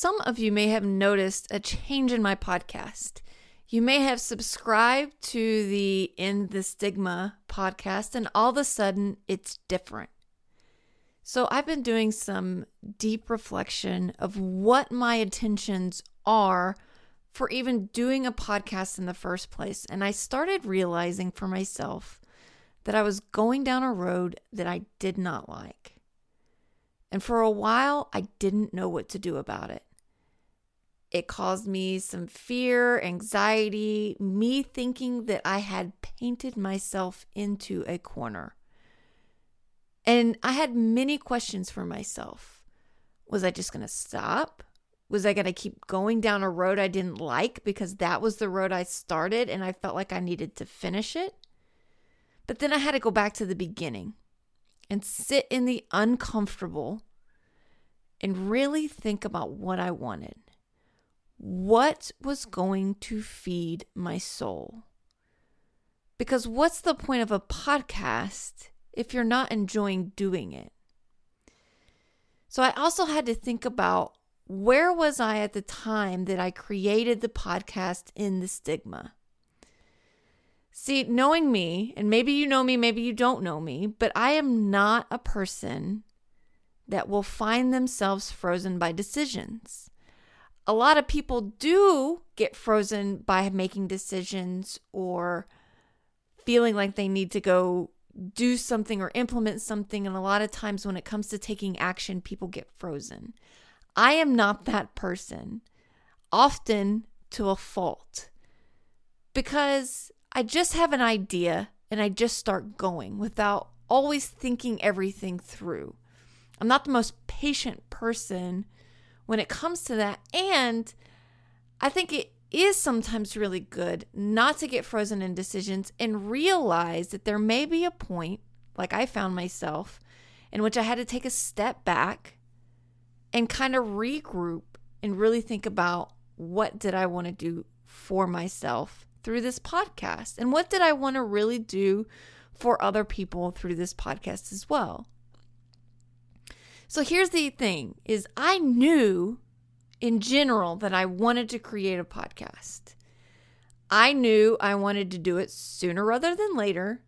some of you may have noticed a change in my podcast. You may have subscribed to the End the Stigma podcast, and all of a sudden it's different. So, I've been doing some deep reflection of what my intentions are for even doing a podcast in the first place. And I started realizing for myself that I was going down a road that I did not like. And for a while, I didn't know what to do about it. It caused me some fear, anxiety, me thinking that I had painted myself into a corner. And I had many questions for myself. Was I just going to stop? Was I going to keep going down a road I didn't like because that was the road I started and I felt like I needed to finish it? But then I had to go back to the beginning and sit in the uncomfortable and really think about what I wanted. What was going to feed my soul? Because what's the point of a podcast if you're not enjoying doing it? So I also had to think about where was I at the time that I created the podcast End the Stigma? See, knowing me, and maybe you know me, maybe you don't know me, but I am not a person that will find themselves frozen by decisions. A lot of people do get frozen by making decisions or feeling like they need to go do something or implement something. And a lot of times when it comes to taking action, people get frozen. I am not that person, often to a fault, because I just have an idea and I just start going without always thinking everything through. I'm not the most patient person when it comes to that. And I think it is sometimes really good not to get frozen in decisions and realize that there may be a point, like I found myself, in which I had to take a step back and kind of regroup and really think about what did I want to do for myself through this podcast and what did I want to really do for other people through this podcast as well. So here's the thing is I knew in general that I wanted to create a podcast. I knew I wanted to do it sooner rather than later.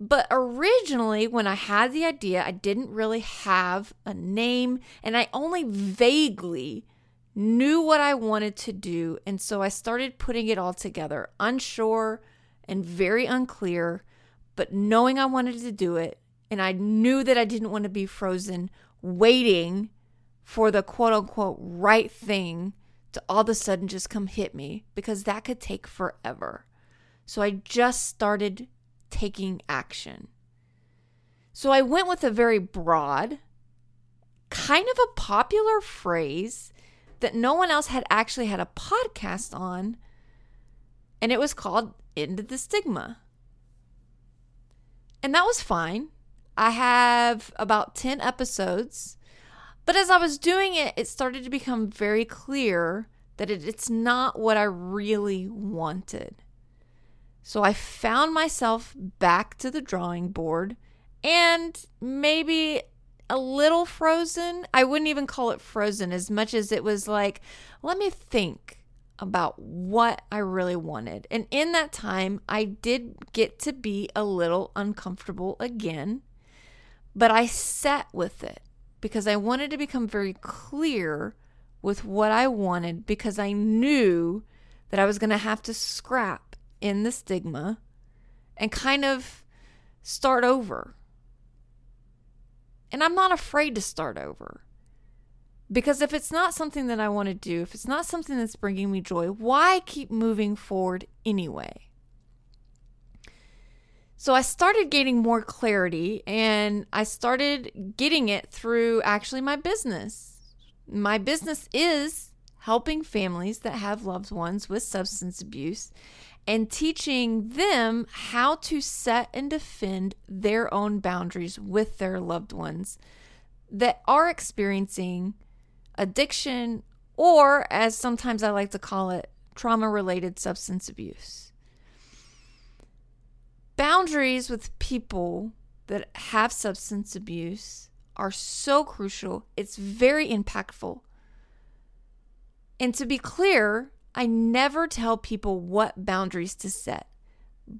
But originally, when I had the idea, I didn't really have a name and I only vaguely knew what I wanted to do. And so I started putting it all together, unsure and very unclear, but knowing I wanted to do it. And I knew that I didn't want to be frozen waiting for the quote unquote right thing to all of a sudden just come hit me because that could take forever. So I just started taking action. So I went with a very broad, kind of a popular phrase that no one else had actually had a podcast on, and it was called End the Stigma. And that was fine. I have about 10 episodes. But as I was doing it, it started to become very clear that it, it's not what I really wanted. So I found myself back to the drawing board and maybe a little frozen. I wouldn't even call it frozen as much as it was like, let me think about what I really wanted. And in that time, I did get to be a little uncomfortable again but I sat with it because I wanted to become very clear with what I wanted because I knew that I was going to have to scrap End the Stigma and kind of start over. And I'm not afraid to start over. Because if it's not something that I want to do, if it's not something that's bringing me joy, why keep moving forward anyway? So I started gaining more clarity and I started getting it through actually my business. My business is helping families that have loved ones with substance abuse and teaching them how to set and defend their own boundaries with their loved ones that are experiencing addiction or, as sometimes I like to call it, trauma related substance abuse boundaries with people that have substance abuse are so crucial. It's very impactful. And to be clear, I never tell people what boundaries to set,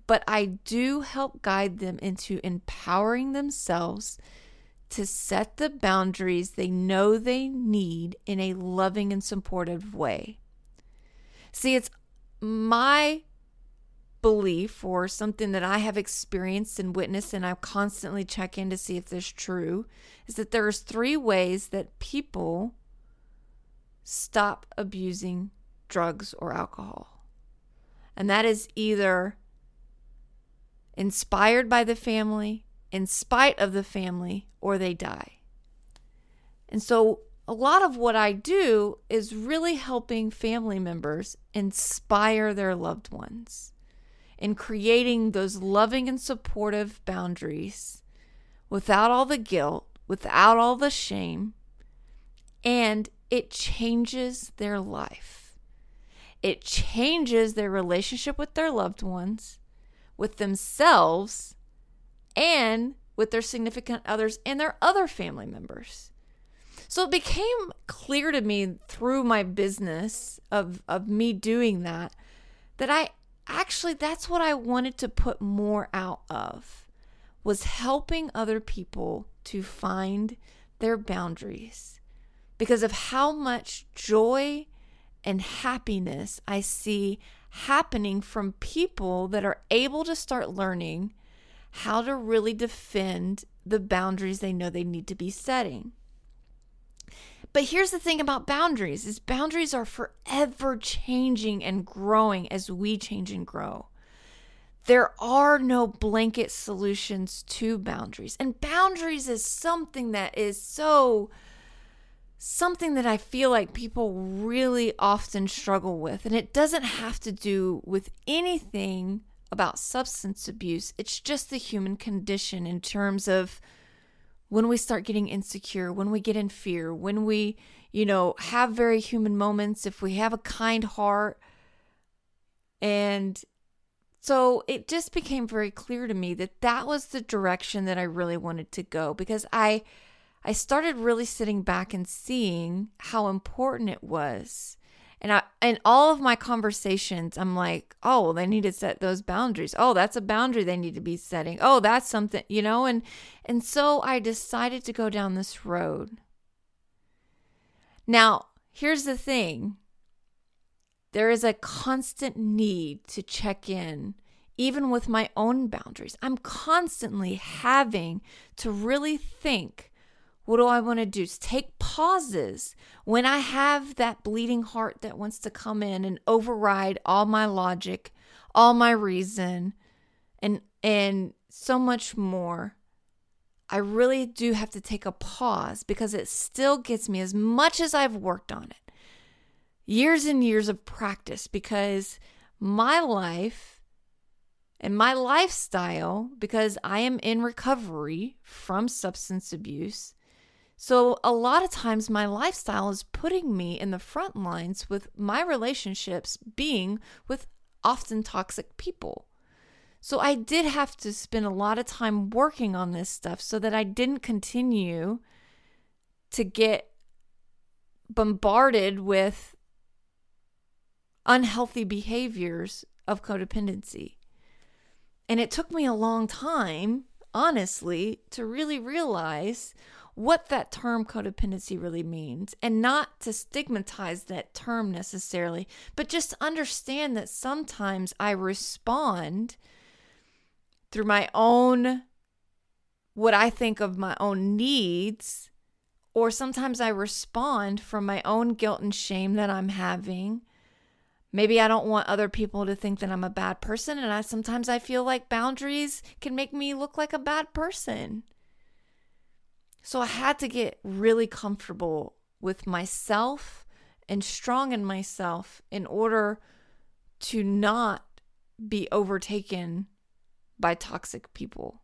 but I do help guide them into empowering themselves to set the boundaries they know they need in a loving and supportive way. See, it's my belief or something that I have experienced and witnessed and I constantly check in to see if this is true is that there's three ways that people stop abusing drugs or alcohol. And that is either inspired by the family, in spite of the family, or they die. And so a lot of what I do is really helping family members inspire their loved ones in creating those loving and supportive boundaries without all the guilt, without all the shame, and it changes their life. It changes their relationship with their loved ones, with themselves, and with their significant others and their other family members. So it became clear to me through my business of, of me doing that that I actually that's what I wanted to put more out of was helping other people to find their boundaries because of how much joy and happiness I see happening from people that are able to start learning how to really defend the boundaries they know they need to be setting. But here's the thing about boundaries is boundaries are forever changing and growing as we change and grow. There are no blanket solutions to boundaries. And boundaries is something that is so something that I feel like people really often struggle with. And it doesn't have to do with anything about substance abuse. It's just the human condition in terms of when we start getting insecure, when we get in fear, when we, you know, have very human moments, if we have a kind heart. And so it just became very clear to me that that was the direction that I really wanted to go because I I started really sitting back and seeing how important it was and I in all of my conversations, I'm like, oh, they need to set those boundaries. Oh, that's a boundary they need to be setting. Oh, that's something, you know, and and so I decided to go down this road. Now, here's the thing. There is a constant need to check in even with my own boundaries. I'm constantly having to really think what do I want to do? Take pauses when I have that bleeding heart that wants to come in and override all my logic, all my reason, and and so much more. I really do have to take a pause because it still gets me as much as I've worked on it. Years and years of practice because my life and my lifestyle, because I am in recovery from substance abuse, so, a lot of times, my lifestyle is putting me in the front lines with my relationships being with often toxic people. So, I did have to spend a lot of time working on this stuff so that I didn't continue to get bombarded with unhealthy behaviors of codependency. And it took me a long time, honestly, to really realize what that term codependency really means and not to stigmatize that term necessarily, but just understand that sometimes I respond through my own, what I think of my own needs, or sometimes I respond from my own guilt and shame that I'm having. Maybe I don't want other people to think that I'm a bad person and I sometimes I feel like boundaries can make me look like a bad person. So I had to get really comfortable with myself and strong in myself in order to not be overtaken by toxic people.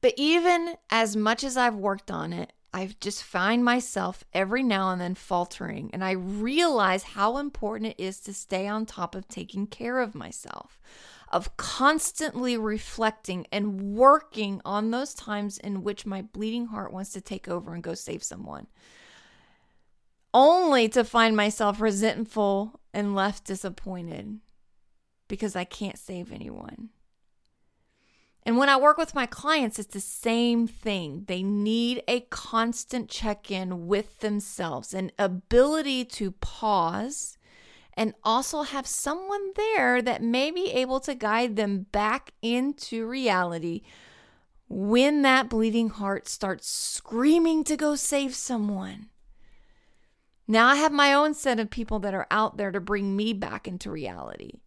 But even as much as I've worked on it, I just find myself every now and then faltering, and I realize how important it is to stay on top of taking care of myself of constantly reflecting and working on those times in which my bleeding heart wants to take over and go save someone. only to find myself resentful and left disappointed because I can't save anyone. And when I work with my clients, it's the same thing. They need a constant check in with themselves, an ability to pause, and also have someone there that may be able to guide them back into reality when that bleeding heart starts screaming to go save someone. Now I have my own set of people that are out there to bring me back into reality.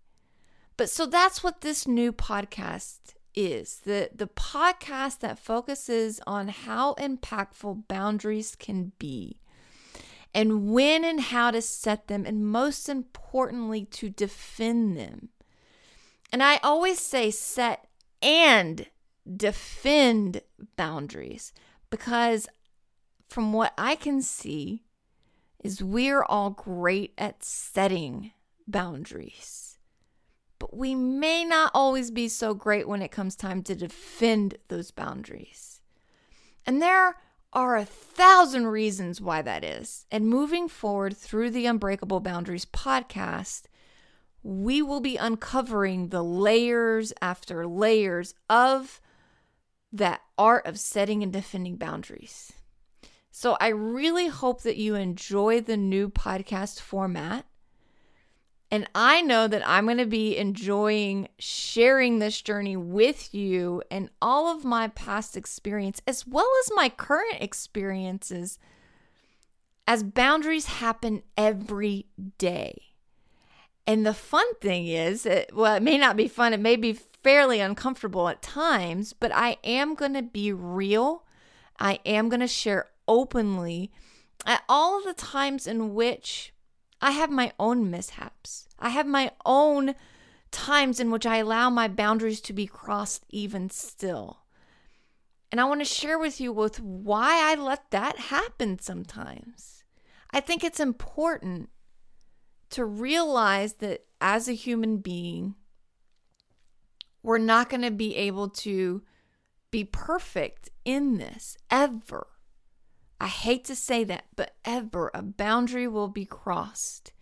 But so that's what this new podcast is the, the podcast that focuses on how impactful boundaries can be and when and how to set them, and most importantly, to defend them. And I always say set and defend boundaries because from what I can see is we're all great at setting boundaries but we may not always be so great when it comes time to defend those boundaries. And there are a thousand reasons why that is. And moving forward through the Unbreakable Boundaries podcast, we will be uncovering the layers after layers of that art of setting and defending boundaries. So I really hope that you enjoy the new podcast format. And I know that I'm going to be enjoying sharing this journey with you and all of my past experience, as well as my current experiences, as boundaries happen every day. And the fun thing is, it, well, it may not be fun, it may be fairly uncomfortable at times, but I am going to be real. I am going to share openly at all of the times in which I have my own mishaps. I have my own times in which I allow my boundaries to be crossed even still. And I want to share with you with why I let that happen sometimes. I think it's important to realize that as a human being, we're not going to be able to be perfect in this ever. I hate to say that, but ever a boundary will be crossed.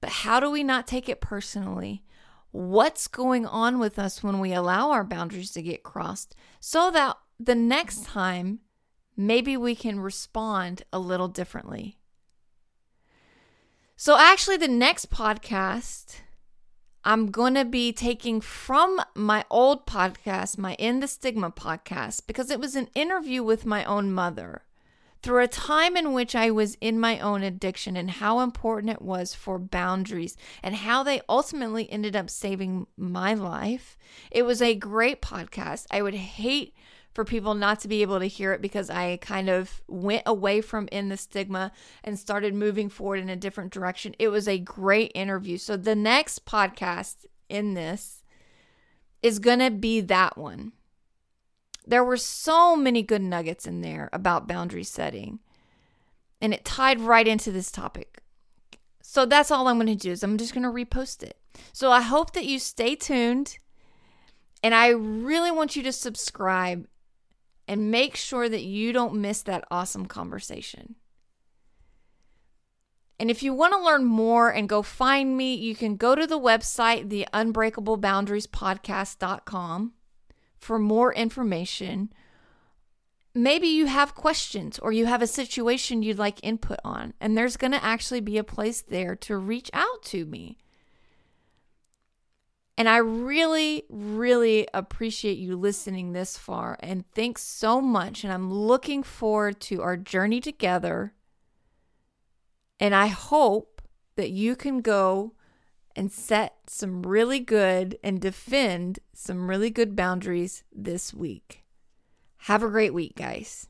But how do we not take it personally? What's going on with us when we allow our boundaries to get crossed so that the next time maybe we can respond a little differently? So, actually, the next podcast I'm going to be taking from my old podcast, my End the Stigma podcast, because it was an interview with my own mother through a time in which I was in my own addiction and how important it was for boundaries and how they ultimately ended up saving my life. It was a great podcast. I would hate for people not to be able to hear it because I kind of went away from End the Stigma and started moving forward in a different direction. It was a great interview. So the next podcast in this is going to be that one. There were so many good nuggets in there about boundary setting. And it tied right into this topic. So that's all I'm going to do is I'm just going to repost it. So I hope that you stay tuned. And I really want you to subscribe and make sure that you don't miss that awesome conversation. And if you want to learn more and go find me, you can go to the website, the unbreakableBoundariesPodcast.com for more information. Maybe you have questions or you have a situation you'd like input on, and there's going to actually be a place there to reach out to me. And I really, really appreciate you listening this far. And thanks so much. And I'm looking forward to our journey together. And I hope that you can go and set some really good and defend some really good boundaries this week. Have a great week, guys.